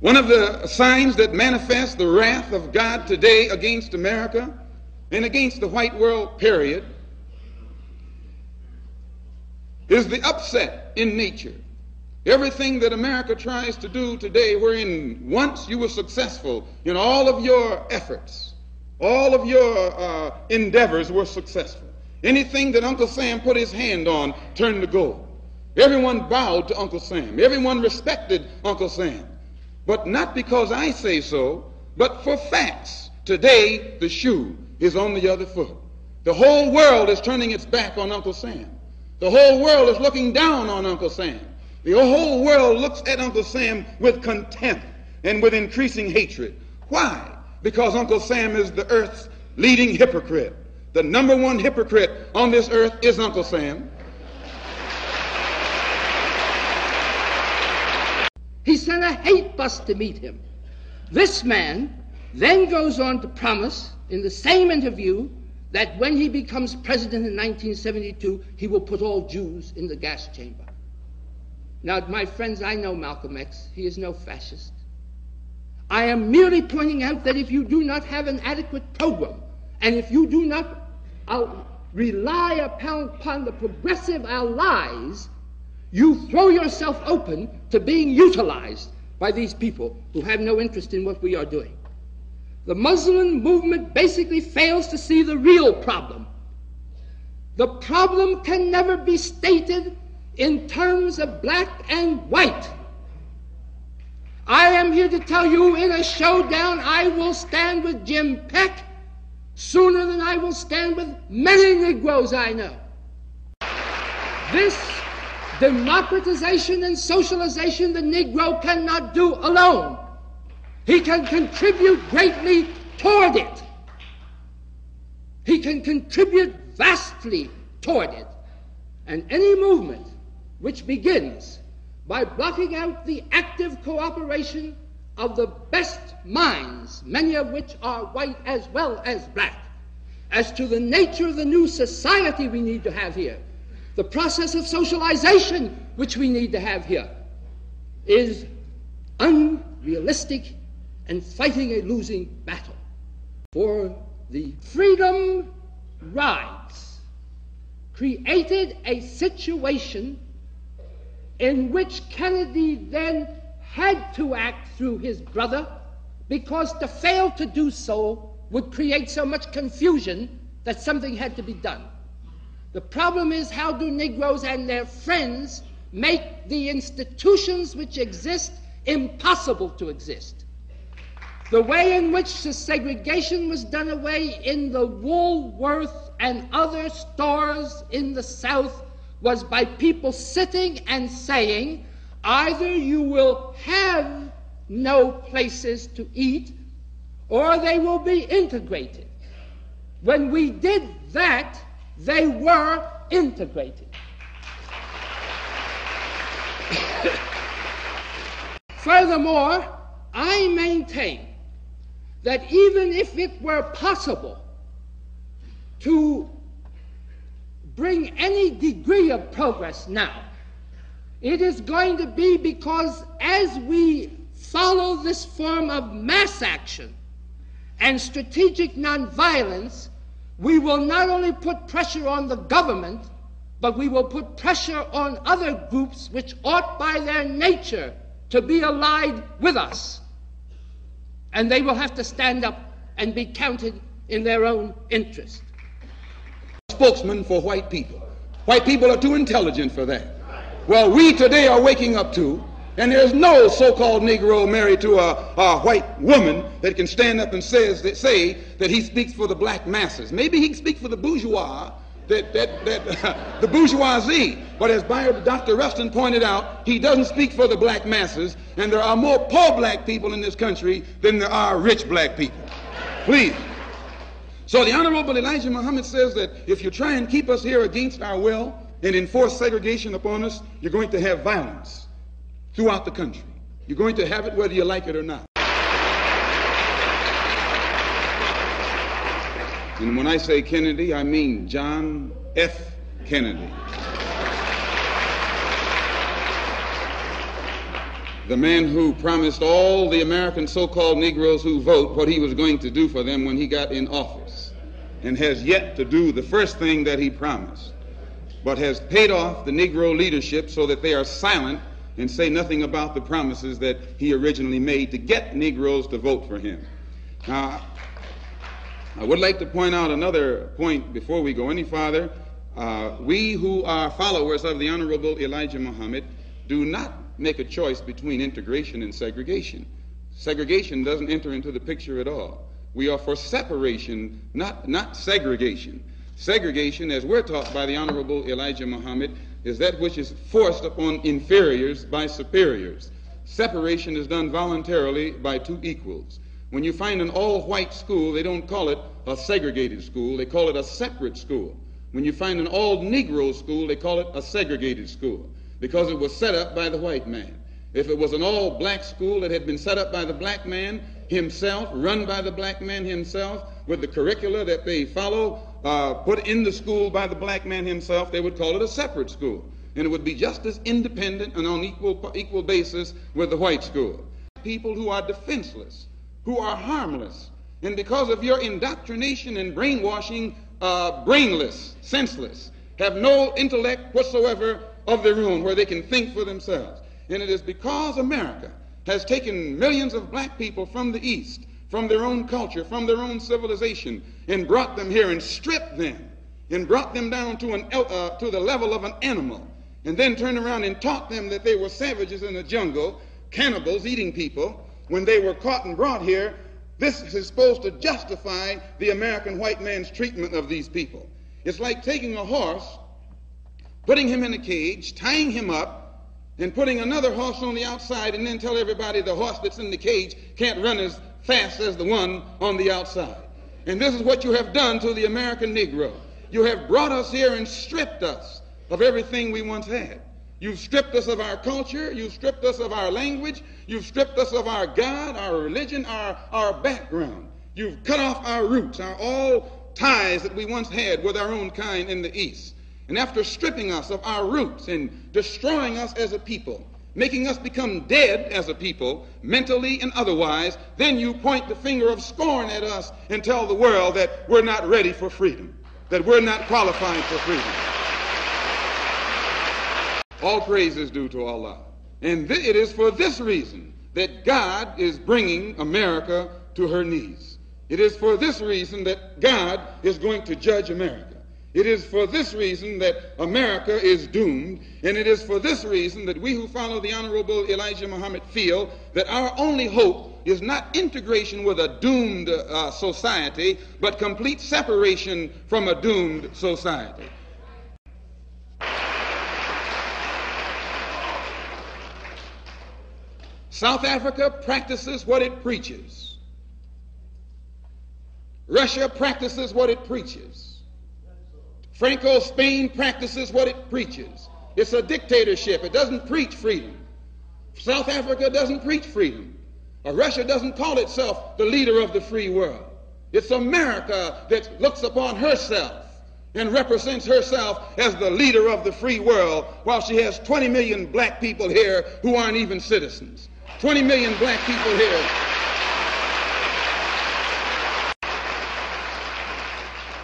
One of the signs that manifest the wrath of God today against America and against the white world, period, is the upset in nature. Everything that America tries to do today, wherein once you were successful in all of your efforts, all of your uh, endeavors were successful. Anything that Uncle Sam put his hand on turned to gold. Everyone bowed to Uncle Sam. Everyone respected Uncle Sam. But not because I say so, but for facts. Today, the shoe is on the other foot. The whole world is turning its back on Uncle Sam. The whole world is looking down on Uncle Sam. The whole world looks at Uncle Sam with contempt and with increasing hatred. Why? Because Uncle Sam is the earth's leading hypocrite. The number one hypocrite on this earth is Uncle Sam. He sent a hate bus to meet him. This man then goes on to promise in the same interview that when he becomes president in 1972, he will put all Jews in the gas chamber. Now, my friends, I know Malcolm X. He is no fascist. I am merely pointing out that if you do not have an adequate program, and if you do not uh, rely upon, upon the progressive allies, you throw yourself open to being utilized by these people who have no interest in what we are doing. The Muslim movement basically fails to see the real problem. The problem can never be stated in terms of black and white. I am here to tell you in a showdown, I will stand with Jim Peck sooner than I will stand with many Negroes I know. This democratization and socialization the Negro cannot do alone. He can contribute greatly toward it. He can contribute vastly toward it. And any movement which begins by blocking out the active cooperation of the best minds, many of which are white as well as black, as to the nature of the new society we need to have here, the process of socialization which we need to have here, is unrealistic and fighting a losing battle. For the freedom rides created a situation in which Kennedy then had to act through his brother because to fail to do so would create so much confusion that something had to be done. The problem is how do Negroes and their friends make the institutions which exist impossible to exist? The way in which the segregation was done away in the Woolworth and other stores in the South was by people sitting and saying, either you will have no places to eat or they will be integrated. When we did that, they were integrated. Furthermore, I maintain that even if it were possible to bring any degree of progress now, it is going to be because as we follow this form of mass action and strategic nonviolence, we will not only put pressure on the government, but we will put pressure on other groups which ought by their nature to be allied with us and they will have to stand up and be counted in their own interest. Spokesman for white people. White people are too intelligent for that. Well, we today are waking up to, and there's no so-called Negro married to a, a, white woman that can stand up and says that, say that he speaks for the black masses. Maybe he can speak for the bourgeois, that, that, that the bourgeoisie. But as Dr. Rustin pointed out, he doesn't speak for the black masses, and there are more poor black people in this country than there are rich black people. Please. So the Honorable Elijah Muhammad says that if you try and keep us here against our will and enforce segregation upon us, you're going to have violence throughout the country. You're going to have it whether you like it or not. And when I say Kennedy, I mean John F. Kennedy. the man who promised all the American so called Negroes who vote what he was going to do for them when he got in office, and has yet to do the first thing that he promised, but has paid off the Negro leadership so that they are silent and say nothing about the promises that he originally made to get Negroes to vote for him. Now, I would like to point out another point before we go any farther. Uh, we who are followers of the Honorable Elijah Muhammad do not make a choice between integration and segregation. Segregation doesn't enter into the picture at all. We are for separation, not, not segregation. Segregation, as we're taught by the Honorable Elijah Muhammad, is that which is forced upon inferiors by superiors. Separation is done voluntarily by two equals. When you find an all white school, they don't call it a segregated school, they call it a separate school. When you find an all Negro school, they call it a segregated school because it was set up by the white man. If it was an all black school that had been set up by the black man himself, run by the black man himself, with the curricula that they follow, uh, put in the school by the black man himself, they would call it a separate school. And it would be just as independent and on equal, equal basis with the white school. People who are defenseless, who are harmless, and because of your indoctrination and brainwashing, uh, brainless, senseless, have no intellect whatsoever of their own where they can think for themselves. And it is because America has taken millions of black people from the East, from their own culture, from their own civilization, and brought them here and stripped them and brought them down to, an, uh, to the level of an animal, and then turned around and taught them that they were savages in the jungle, cannibals eating people. When they were caught and brought here, this is supposed to justify the American white man's treatment of these people. It's like taking a horse putting him in a cage, tying him up, and putting another horse on the outside, and then tell everybody the horse that's in the cage can't run as fast as the one on the outside. And this is what you have done to the American Negro. You have brought us here and stripped us of everything we once had. You've stripped us of our culture. You've stripped us of our language. You've stripped us of our God, our religion, our, our background. You've cut off our roots, our all ties that we once had with our own kind in the East. And after stripping us of our roots and destroying us as a people, making us become dead as a people, mentally and otherwise, then you point the finger of scorn at us and tell the world that we're not ready for freedom, that we're not qualified for freedom. All praise is due to Allah. And th- it is for this reason that God is bringing America to her knees. It is for this reason that God is going to judge America. It is for this reason that America is doomed, and it is for this reason that we who follow the Honorable Elijah Muhammad feel that our only hope is not integration with a doomed uh, society, but complete separation from a doomed society. South Africa practices what it preaches. Russia practices what it preaches. Franco Spain practices what it preaches. It's a dictatorship. It doesn't preach freedom. South Africa doesn't preach freedom. Or Russia doesn't call itself the leader of the free world. It's America that looks upon herself and represents herself as the leader of the free world while she has 20 million black people here who aren't even citizens. 20 million black people here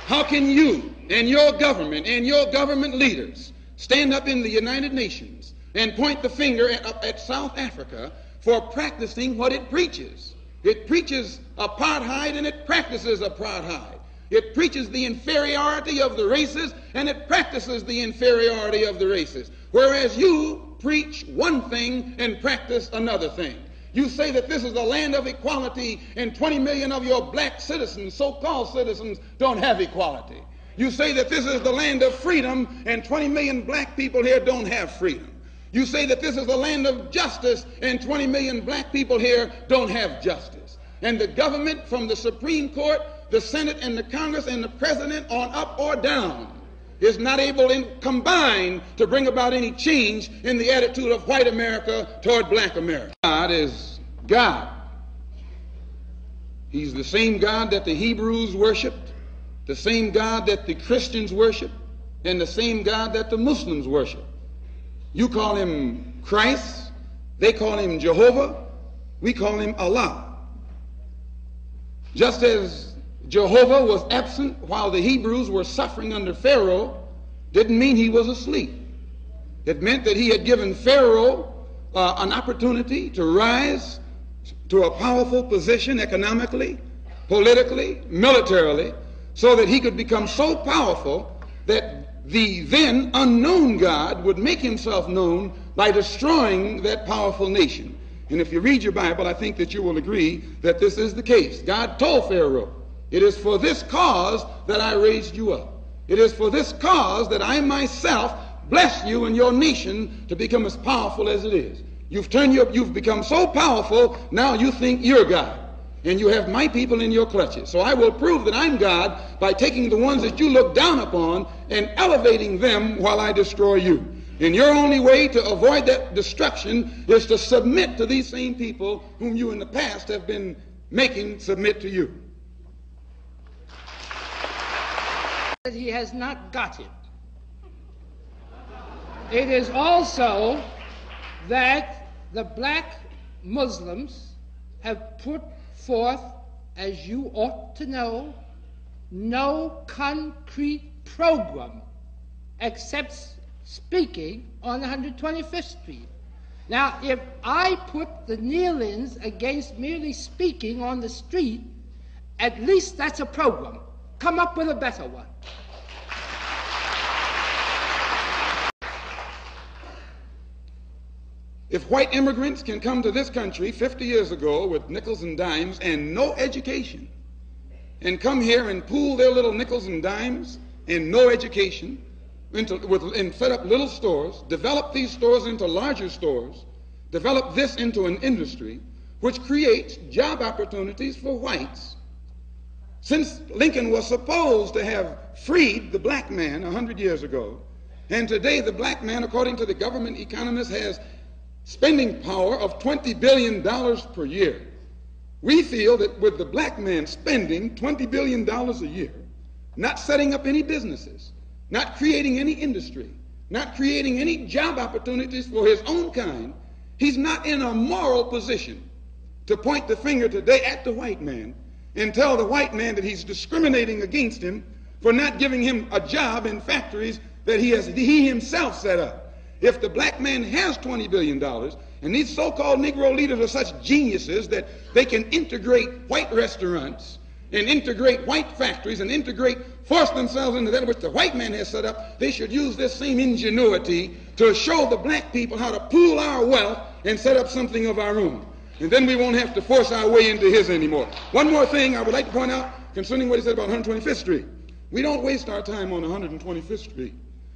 How can you and your government and your government leaders stand up in the United Nations and point the finger at, at South Africa for practicing what it preaches? It preaches apartheid and it practices apartheid. It preaches the inferiority of the races and it practices the inferiority of the races. Whereas you preach one thing and practice another thing. You say that this is a land of equality, and 20 million of your black citizens, so called citizens, don't have equality. You say that this is the land of freedom, and 20 million black people here don't have freedom. You say that this is the land of justice, and 20 million black people here don't have justice. And the government, from the Supreme Court, the Senate, and the Congress, and the President on up or down, is not able in combined to bring about any change in the attitude of white America toward black America. God is God. He's the same God that the Hebrews worshiped, the same God that the Christians worship, and the same God that the Muslims worship. You call him Christ, They call him Jehovah, we call him Allah. Just as Jehovah was absent while the Hebrews were suffering under Pharaoh, didn't mean he was asleep. It meant that he had given Pharaoh uh, an opportunity to rise to a powerful position economically, politically, militarily, so that he could become so powerful that the then unknown God would make himself known by destroying that powerful nation. And if you read your Bible, I think that you will agree that this is the case. God told Pharaoh, It is for this cause that I raised you up. It is for this cause that I myself bless you and your nation to become as powerful as it is. You've turned your, you've become so powerful, now you think you're God. And you have my people in your clutches. So I will prove that I'm God by taking the ones that you look down upon and elevating them while I destroy you. And your only way to avoid that destruction is to submit to these same people whom you in the past have been making submit to you. That he has not got it. It is also that the black Muslims have put forth, as you ought to know, no concrete program except speaking on 125th Street. Now, if I put the kneel-ins against merely speaking on the street, at least that's a program. Come up with a better one. If white immigrants can come to this country 50 years ago with nickels and dimes and no education, and come here and pool their little nickels and dimes and no education, into, with, and set up little stores, develop these stores into larger stores, develop this into an industry which creates job opportunities for whites. Since Lincoln was supposed to have freed the black man 100 years ago, and today the black man, according to the government economist, has spending power of $20 billion per year. We feel that with the black man spending $20 billion a year, not setting up any businesses, not creating any industry, not creating any job opportunities for his own kind, he's not in a moral position to point the finger today at the white man and tell the white man that he's discriminating against him for not giving him a job in factories that he has he himself set up. If the black man has $20 billion, and these so-called Negro leaders are such geniuses that they can integrate white restaurants and integrate white factories and integrate, force themselves into that which the white man has set up, they should use this same ingenuity to show the black people how to pool our wealth and set up something of our own. And then we won't have to force our way into his anymore. One more thing I would like to point out concerning what he said about 125th Street. We don't waste our time on 125th Street,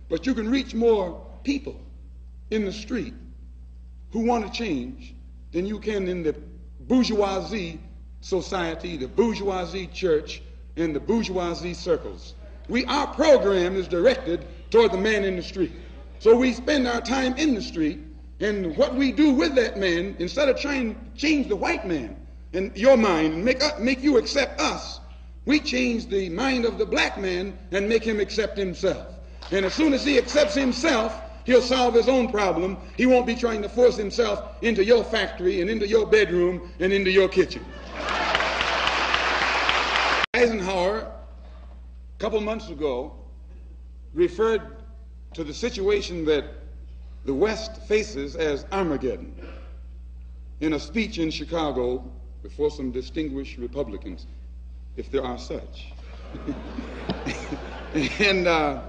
but you can reach more people in the street who want to change than you can in the bourgeoisie society, the bourgeoisie church, and the bourgeoisie circles. We, our program is directed toward the man in the street. So we spend our time in the street, and what we do with that man, instead of trying to change the white man and your mind and make, uh, make you accept us, we change the mind of the black man and make him accept himself. And as soon as he accepts himself, He'll solve his own problem. He won't be trying to force himself into your factory and into your bedroom and into your kitchen. Eisenhower, a couple months ago, referred to the situation that the West faces as Armageddon in a speech in Chicago before some distinguished Republicans, if there are such. and uh,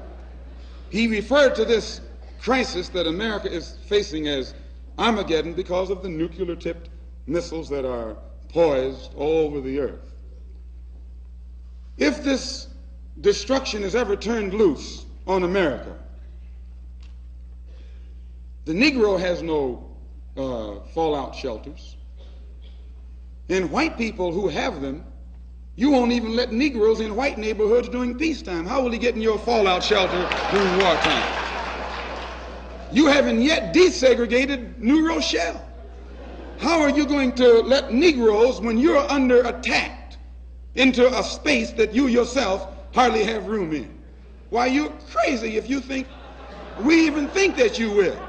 he referred to this crisis that America is facing as Armageddon because of the nuclear tipped missiles that are poised all over the earth. If this destruction is ever turned loose on America, the Negro has no uh, fallout shelters. And white people who have them, you won't even let Negroes in white neighborhoods during peacetime. How will he get in your fallout shelter during wartime? You haven't yet desegregated New Rochelle. How are you going to let Negroes, when you're under attack, into a space that you yourself hardly have room in? Why, you're crazy if you think we even think that you will.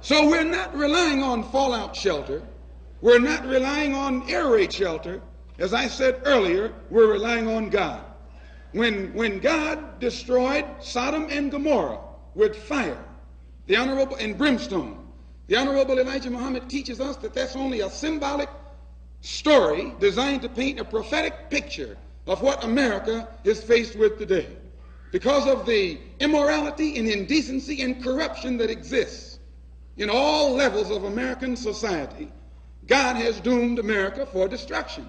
So we're not relying on fallout shelter. We're not relying on air raid shelter. As I said earlier, we're relying on God. When, when God destroyed Sodom and Gomorrah with fire, the honorable and brimstone, the honorable Elijah Muhammad teaches us that that's only a symbolic story designed to paint a prophetic picture of what America is faced with today. Because of the immorality and indecency and corruption that exists in all levels of American society, God has doomed America for destruction.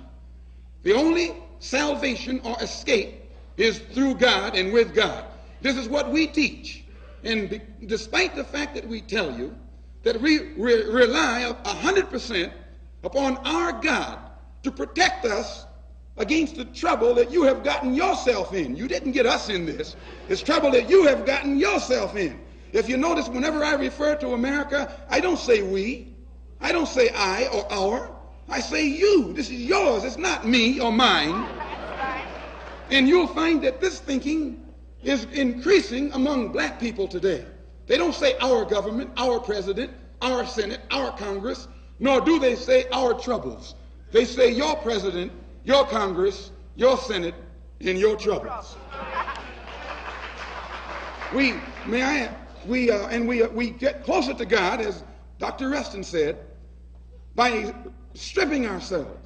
The only salvation or escape is through God and with God. This is what we teach. And be, despite the fact that we tell you that we re- rely 100% upon our God to protect us against the trouble that you have gotten yourself in. You didn't get us in this. It's trouble that you have gotten yourself in. If you notice, whenever I refer to America, I don't say we. I don't say I or our. I say you. This is yours. It's not me or mine. And you'll find that this thinking is increasing among black people today. They don't say our government, our president, our Senate, our Congress, nor do they say our troubles. They say your president, your Congress, your Senate, and your troubles. We, may I, we, uh, and we, uh, we get closer to God, as Dr. Rustin said, by stripping ourselves